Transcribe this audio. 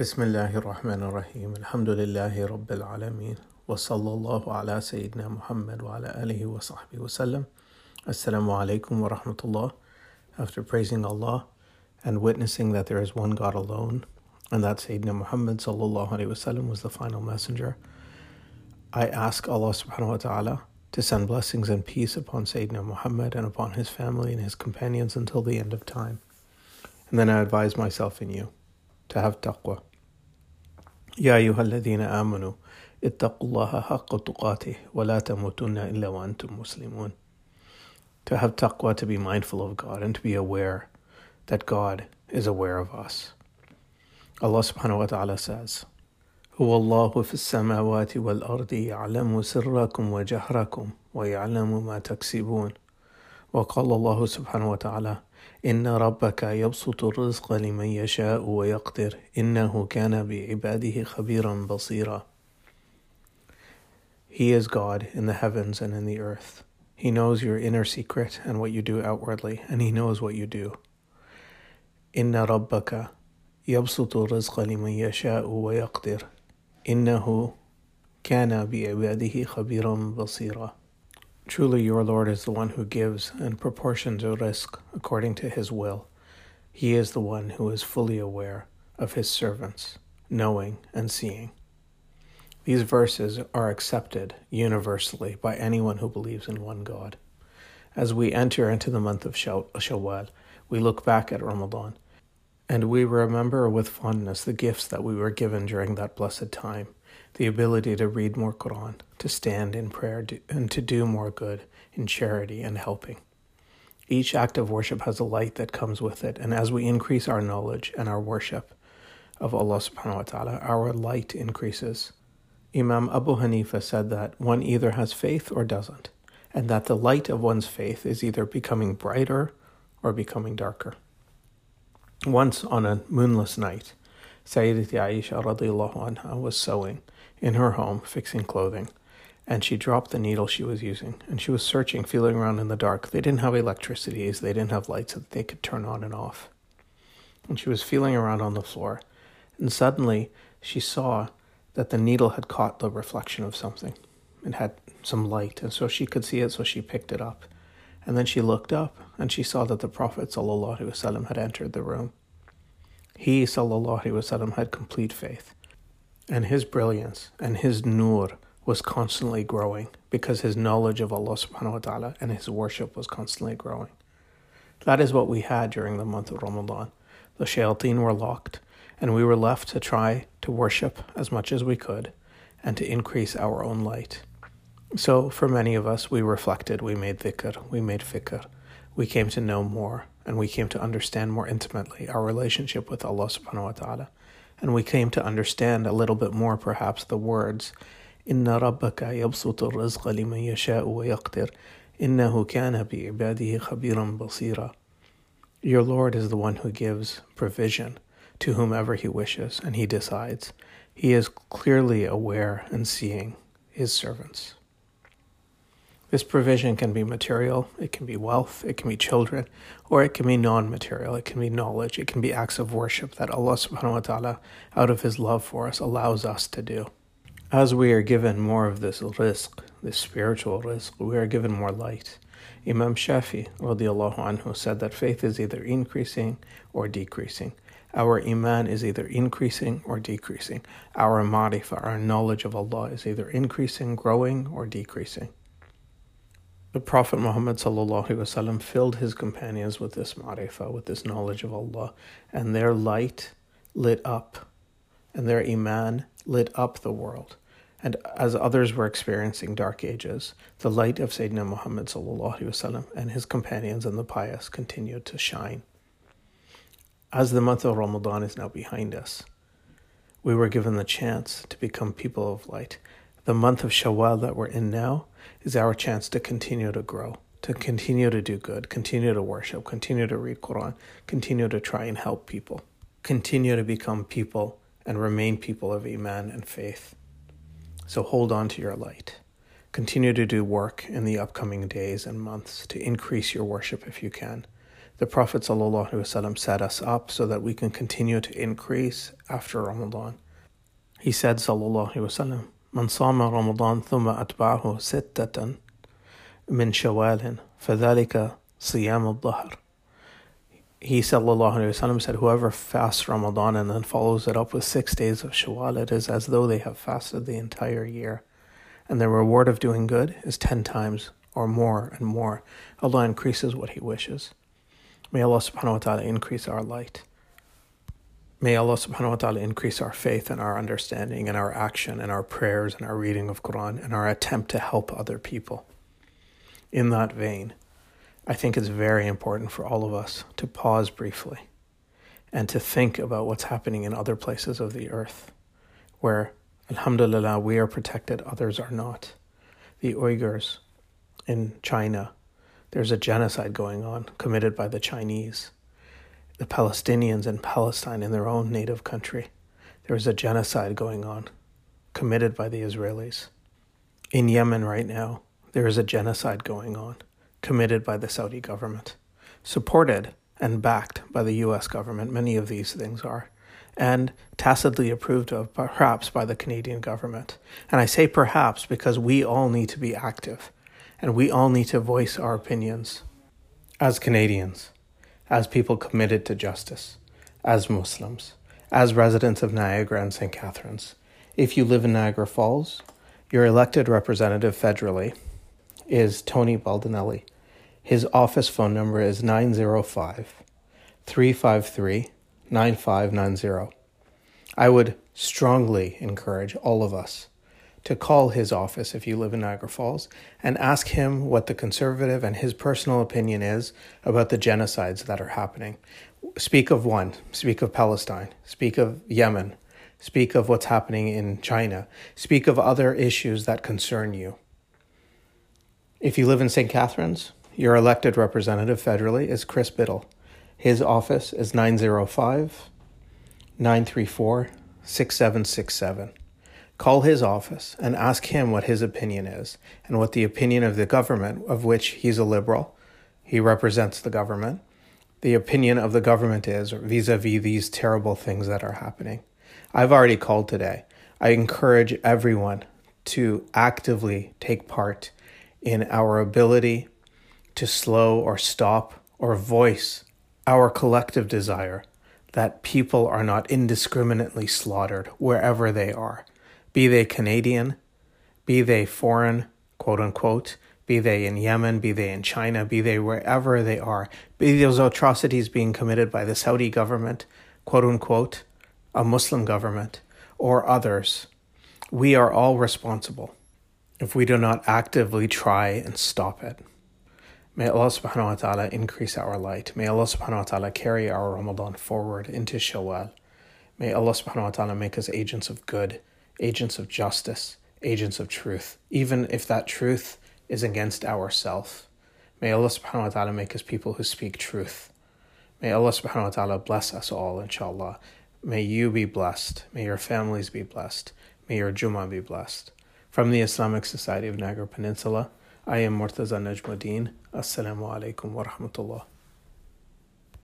بسم الله الرحمن الرحيم الحمد لله رب العالمين وصلى الله على سيدنا محمد وعلى آله وصحبه وسلم Assalamu alaikum wa rahmatullah After praising Allah and witnessing that there is one God alone and that Sayyidina Muhammad sallallahu alaihi wasallam was the final messenger I ask Allah subhanahu wa ta'ala to send blessings and peace upon Sayyidina Muhammad and upon his family and his companions until the end of time and then I advise myself and you To have taqwa. يا أيها الذين آمنوا اتقوا الله حق تقاته ولا تموتن إلا وأنتم مسلمون. To have taqwa, to be mindful of God and to be aware that God is aware of us. Allah subhanahu wa ta'ala says, هو الله في السماوات والأرض يعلم سركم وجهركم ويعلم ما تكسبون وقال الله سبحانه وتعالى إن ربك يبسط الرزق لمن يشاء ويقدر إنه كان بعباده خبيرا بصيرا He is God in the heavens and in the earth. He knows your inner secret and what you do outwardly, and He knows what you do. إن ربك يبسط الرزق لمن يشاء ويقدر إنه كان بعباده خبيرا بصيرا Truly, your Lord is the one who gives and proportions a rizq according to his will. He is the one who is fully aware of his servants, knowing and seeing. These verses are accepted universally by anyone who believes in one God. As we enter into the month of Shawwal, we look back at Ramadan and we remember with fondness the gifts that we were given during that blessed time the ability to read more Quran, to stand in prayer, and to do more good in charity and helping. Each act of worship has a light that comes with it, and as we increase our knowledge and our worship of Allah subhanahu wa ta'ala, our light increases. Imam Abu Hanifa said that one either has faith or doesn't, and that the light of one's faith is either becoming brighter or becoming darker. Once on a moonless night, Sayyidati Aisha radiallahu anha was sewing in her home fixing clothing, and she dropped the needle she was using, and she was searching, feeling around in the dark. They didn't have electricities, they didn't have lights that they could turn on and off. And she was feeling around on the floor, and suddenly she saw that the needle had caught the reflection of something. It had some light, and so she could see it, so she picked it up. And then she looked up, and she saw that the Prophet had entered the room. He ﷺ had complete faith and his brilliance and his nur was constantly growing because his knowledge of Allah subhanahu wa ta'ala and his worship was constantly growing. That is what we had during the month of Ramadan. The shayateen were locked, and we were left to try to worship as much as we could and to increase our own light. So, for many of us, we reflected, we made dhikr, we made fikr, we came to know more, and we came to understand more intimately our relationship with Allah subhanahu wa ta'ala and we came to understand a little bit more perhaps the words إن ربك يبسط الرزق لمن يشاء ويقدر إنه كان بعباده خبيرا بصيرا Your Lord is the one who gives provision to whomever he wishes and he decides. He is clearly aware and seeing his servants. This provision can be material, it can be wealth, it can be children, or it can be non material, it can be knowledge, it can be acts of worship that Allah subhanahu wa ta'ala, out of His love for us, allows us to do. As we are given more of this rizq, this spiritual rizq, we are given more light. Imam Shafi radiallahu anhu said that faith is either increasing or decreasing. Our iman is either increasing or decreasing. Our marifa, our knowledge of Allah, is either increasing, growing, or decreasing. The Prophet Muhammad وسلم, filled his companions with this marifa, with this knowledge of Allah, and their light lit up, and their iman lit up the world. And as others were experiencing dark ages, the light of Sayyidina Muhammad وسلم, and his companions and the pious continued to shine. As the month of Ramadan is now behind us, we were given the chance to become people of light. The month of Shawwal that we're in now is our chance to continue to grow, to continue to do good, continue to worship, continue to read Quran, continue to try and help people, continue to become people and remain people of Iman and faith. So hold on to your light. Continue to do work in the upcoming days and months to increase your worship if you can. The Prophet ﷺ set us up so that we can continue to increase after Ramadan. He said, Sallallahu Alaihi Wasallam, من صام رمضان ثم أتبعه ستة من شوال فذلك صيام الدهر. He said whoever fasts ramadan and then follows it up with six days of shawwal it is as though they have fasted the entire year. And the reward of doing good is ten times or more and more. Allah increases what he wishes. May allah subhanahu wa ta'ala increase our light. May Allah Subhanahu wa Taala increase our faith and our understanding and our action and our prayers and our reading of Quran and our attempt to help other people. In that vein." I think it's very important for all of us to pause briefly and to think about what's happening in other places of the earth where, alhamdulillah, we are protected, others are not. The Uyghurs in China, there's a genocide going on committed by the Chinese. The Palestinians in Palestine, in their own native country, there's a genocide going on committed by the Israelis. In Yemen right now, there is a genocide going on committed by the Saudi government, supported and backed by the US government. Many of these things are. And tacitly approved of, perhaps, by the Canadian government. And I say perhaps because we all need to be active and we all need to voice our opinions as Canadians, as people committed to justice, as Muslims, as residents of Niagara and St. Catharines. If you live in Niagara Falls, your elected representative federally is Tony Baldinelli. His office phone number is 905 353 9590. I would strongly encourage all of us to call his office if you live in Niagara Falls and ask him what the conservative and his personal opinion is about the genocides that are happening. Speak of one, speak of Palestine, speak of Yemen, speak of what's happening in China, speak of other issues that concern you. If you live in St. Catharines, your elected representative federally is Chris Bittle. His office is 905 934 6767. Call his office and ask him what his opinion is and what the opinion of the government, of which he's a liberal, he represents the government, the opinion of the government is vis a vis these terrible things that are happening. I've already called today. I encourage everyone to actively take part in our ability to slow or stop or voice our collective desire that people are not indiscriminately slaughtered wherever they are, be they Canadian, be they foreign, quote unquote, be they in Yemen, be they in China, be they wherever they are, be those atrocities being committed by the Saudi government, quote unquote, a Muslim government, or others. We are all responsible if we do not actively try and stop it. May Allah subhanahu wa ta'ala increase our light. May Allah subhanahu wa ta'ala carry our Ramadan forward into Shawwal. May Allah subhanahu wa ta'ala make us agents of good, agents of justice, agents of truth, even if that truth is against ourself. May Allah subhanahu wa ta'ala make us people who speak truth. May Allah subhanahu wa ta'ala bless us all, inshallah. May you be blessed. May your families be blessed. May your Jummah be blessed. From the Islamic Society of Niagara Peninsula, I am Murtaza Najmuddin. Assalamu alaikum wa rahmatullah.